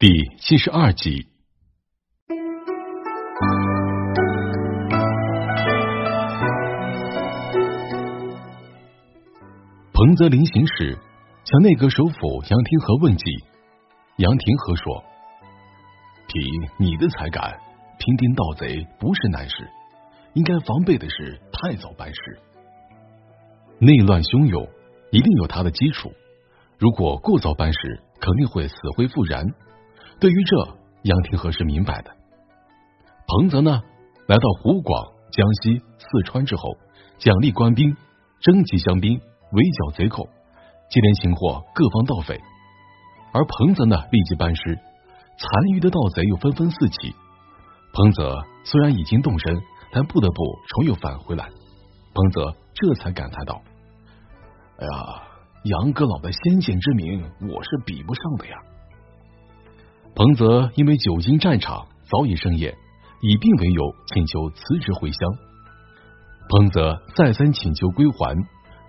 第七十二集，彭泽临行时向内阁首辅杨廷和问计，杨廷和说：“凭你的才干，平定盗贼不是难事，应该防备的是太早办事。内乱汹涌，一定有它的基础。如果过早办事，肯定会死灰复燃。”对于这，杨廷和是明白的。彭泽呢，来到湖广、江西、四川之后，奖励官兵，征集乡兵，围剿贼寇，接连擒获各方盗匪。而彭泽呢，立即班师，残余的盗贼又纷纷四起。彭泽虽然已经动身，但不得不重又返回来。彭泽这才感叹道：“哎呀，杨阁老的先见之明，我是比不上的呀。”彭泽因为久经战场，早已生厌，以病为由请求辞职回乡。彭泽再三请求归还，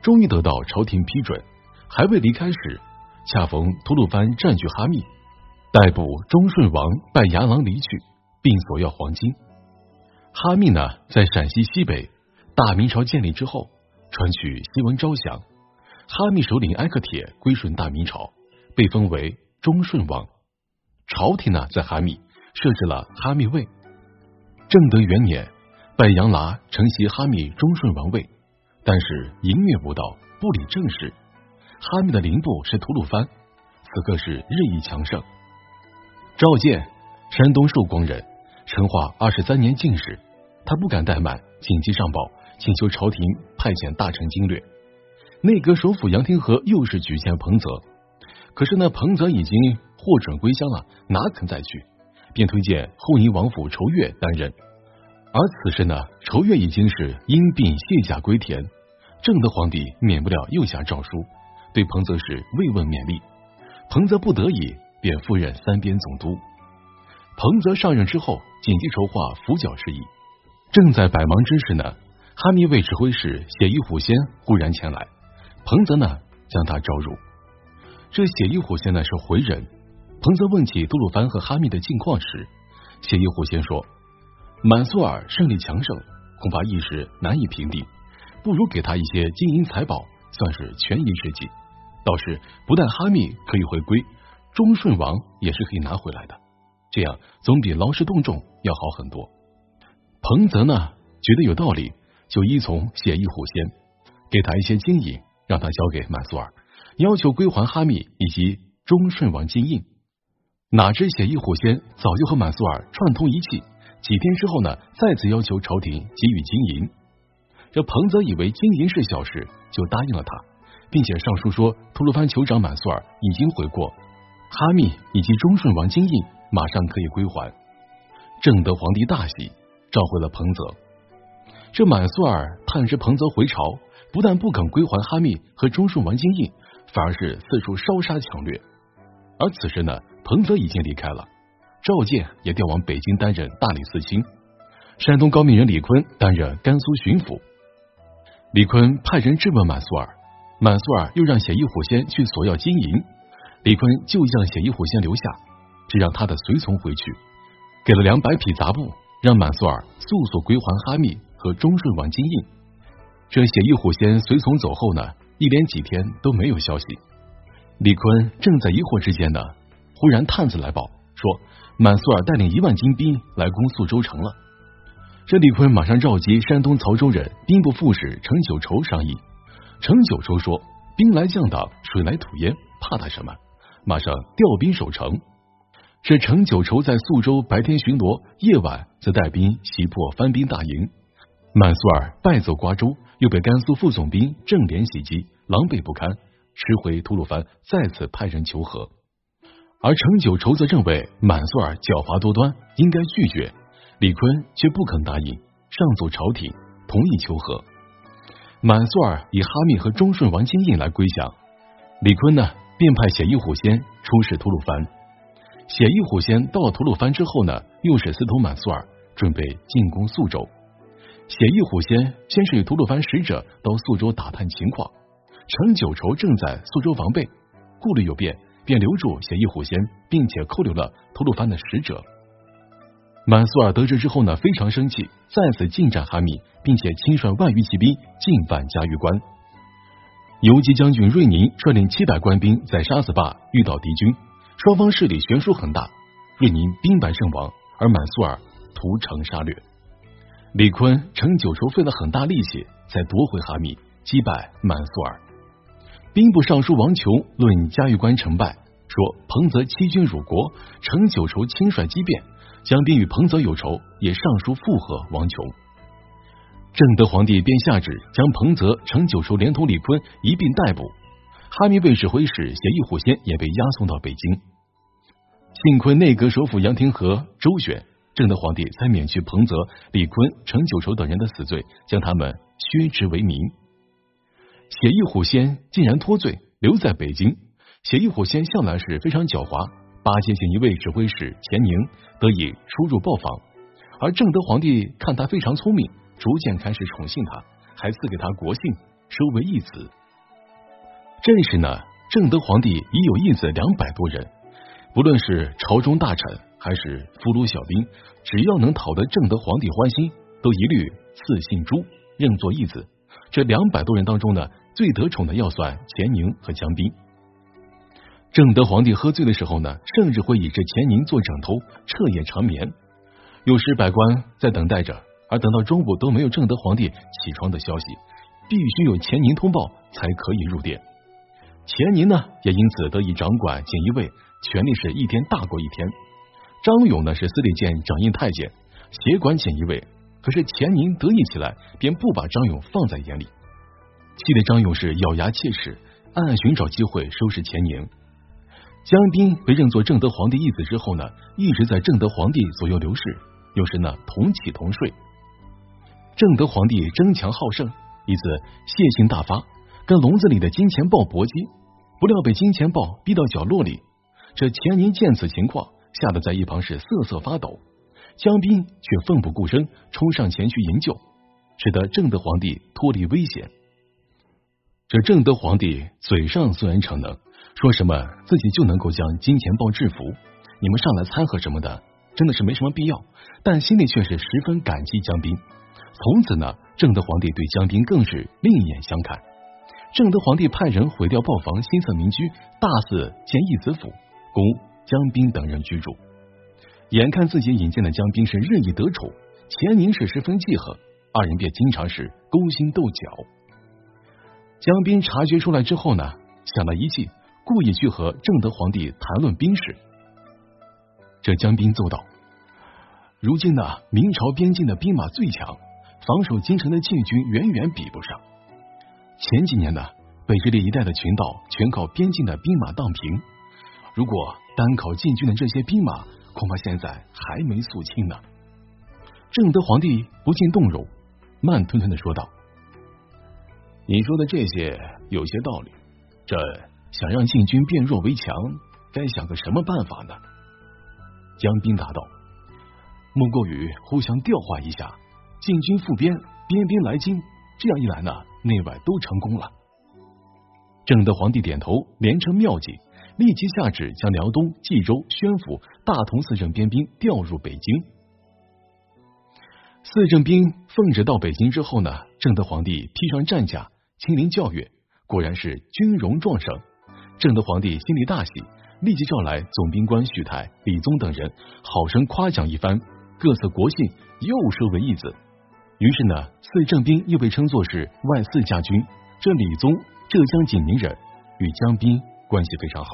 终于得到朝廷批准。还未离开时，恰逢吐鲁番占据哈密，逮捕忠顺王拜牙郎离去，并索要黄金。哈密呢，在陕西西北，大明朝建立之后，传取新闻招降，哈密首领埃克铁归顺大明朝，被封为忠顺王。朝廷呢，在哈密设置了哈密卫。正德元年，拜杨喇承袭哈密忠顺王位，但是淫虐无道，不理政事。哈密的邻部是吐鲁番，此刻是日益强盛。赵建，山东寿光人，成化二十三年进士，他不敢怠慢，紧急上报，请求朝廷派遣大臣经略。内阁首辅杨廷和又是举荐彭泽，可是呢，彭泽已经。获准归乡了，哪肯再去？便推荐后宁王府仇越担任。而此时呢，仇越已经是因病卸甲归田。正德皇帝免不了又下诏书，对彭泽是慰问勉励。彭泽不得已，便赴任三边总督。彭泽上任之后，紧急筹划扶剿事宜。正在百忙之时呢，哈密卫指挥使血衣虎仙忽然前来，彭泽呢将他招入。这血衣虎仙呢是回人。彭泽问起吐鲁番和哈密的近况时，谢依虎先说：“满苏尔胜利强盛，恐怕一时难以平定，不如给他一些金银财宝，算是权宜之计。倒是不但哈密可以回归，忠顺王也是可以拿回来的，这样总比劳师动众要好很多。”彭泽呢觉得有道理，就依从谢依虎先，给他一些金银，让他交给满苏尔，要求归还哈密以及忠顺王金印。哪知血翼虎仙早就和满苏尔串通一气，几天之后呢，再次要求朝廷给予金银。这彭泽以为金银是小事，就答应了他，并且上书说吐鲁番酋长满苏尔已经悔过，哈密以及忠顺王金印马上可以归还。正德皇帝大喜，召回了彭泽。这满苏尔探知彭泽回朝，不但不肯归还哈密和忠顺王金印，反而是四处烧杀抢掠。而此时呢？彭泽已经离开了，赵建也调往北京担任大理寺卿，山东高密人李坤担任甘肃巡抚。李坤派人质问满苏尔，满苏尔又让写衣虎仙去索要金银，李坤就将写衣虎仙留下，只让他的随从回去，给了两百匹杂布，让满苏尔速速归还哈密和忠顺王金印。这写衣虎仙随从走后呢，一连几天都没有消息。李坤正在疑惑之间呢。忽然探子来报说，满苏尔带领一万精兵来攻宿州城了。这李坤马上召集山东曹州人兵部副使程九畴商议。程九畴说：“兵来将挡，水来土掩，怕他什么？马上调兵守城。”这程九畴在宿州白天巡逻，夜晚则带兵袭破番兵大营。满苏尔败走瓜州，又被甘肃副总兵郑连袭击，狼狈不堪，驰回吐鲁番，再次派人求和。而程九畴则认为满苏尔狡猾多端，应该拒绝。李坤却不肯答应，上奏朝廷同意求和。满苏尔以哈密和忠顺王金印来归降，李坤呢便派血翼虎仙出使吐鲁番。血翼虎仙到了吐鲁番之后呢，又使司徒满苏尔准备进攻宿州。血翼虎仙先是与吐鲁番使者到宿州打探情况，程九畴正在苏州防备，顾虑有变。便留住协议虎仙，并且扣留了吐鲁番的使者。满苏尔得知之后呢，非常生气，再次进战哈密，并且亲率万余骑兵进犯嘉峪关。游击将军瑞宁率领七百官兵在沙子坝遇到敌军，双方势力悬殊很大，瑞宁兵败身亡，而满苏尔屠城杀掠。李坤、程九畴费了很大力气，才夺回哈密，击败满苏尔。兵部尚书王琼论嘉峪关成败，说彭泽欺君辱国，程九畴轻率机变。江彬与彭泽有仇，也上书附和王琼。正德皇帝便下旨将彭泽、程九畴连同李坤一并逮捕。哈密卫指挥使协议虎仙也被押送到北京。幸亏内阁首辅杨廷和周旋，正德皇帝才免去彭泽、李坤、程九畴等人的死罪，将他们削职为民。协议虎仙竟然脱罪，留在北京。协议虎仙向来是非常狡猾。八戒县一位指挥使钱宁得以出入报访，而正德皇帝看他非常聪明，逐渐开始宠幸他，还赐给他国姓，收为义子。这时呢，正德皇帝已有义子两百多人，不论是朝中大臣还是俘虏小兵，只要能讨得正德皇帝欢心，都一律赐姓朱，认作义子。这两百多人当中呢，最得宠的要算钱宁和江彬。正德皇帝喝醉的时候呢，甚至会以这钱宁做枕头，彻夜长眠。有时百官在等待着，而等到中午都没有正德皇帝起床的消息，必须有钱宁通报才可以入殿。钱宁呢，也因此得以掌管锦衣卫，权力是一天大过一天。张勇呢是司礼监掌印太监，协管锦衣卫。可是钱宁得意起来，便不把张勇放在眼里，气得张勇是咬牙切齿，暗暗寻找机会收拾钱宁。江彬被认作正德皇帝义子之后呢，一直在正德皇帝左右流逝，有时呢同起同睡。正德皇帝争强好胜，一次泄性大发，跟笼子里的金钱豹搏击，不料被金钱豹逼到角落里。这钱宁见此情况，吓得在一旁是瑟瑟发抖。江彬却奋不顾身冲上前去营救，使得正德皇帝脱离危险。这正德皇帝嘴上虽然逞能。说什么自己就能够将金钱豹制服？你们上来掺和什么的，真的是没什么必要。但心里却是十分感激江彬。从此呢，正德皇帝对江彬更是另眼相看。正德皇帝派人毁掉豹房新侧民居，大肆建义子府，供江彬等人居住。眼看自己引荐的江彬是日益得宠，钱宁是十分记恨，二人便经常是勾心斗角。江斌察觉出来之后呢，想了一计。故意去和正德皇帝谈论兵事，这江斌奏道：“如今呢，明朝边境的兵马最强，防守京城的禁军远远比不上。前几年呢，北直隶一带的群岛全靠边境的兵马荡平。如果单靠禁军的这些兵马，恐怕现在还没肃清呢。”正德皇帝不禁动容，慢吞吞的说道：“你说的这些有些道理，这……”想让禁军变弱为强，该想个什么办法呢？江斌答道：“莫过于互相调换一下，禁军复边，边兵来京，这样一来呢，内外都成功了。”正德皇帝点头，连称妙计，立即下旨将辽东、冀州、宣府、大同四镇边兵调入北京。四镇兵奉旨到北京之后呢，正德皇帝披上战甲，亲临教阅，果然是军容壮盛。正德皇帝心里大喜，立即召来总兵官许泰、李宗等人，好生夸奖一番，各赐国姓，又收为义子。于是呢，四正兵又被称作是万四家军。这李宗浙江景宁人，与江彬关系非常好。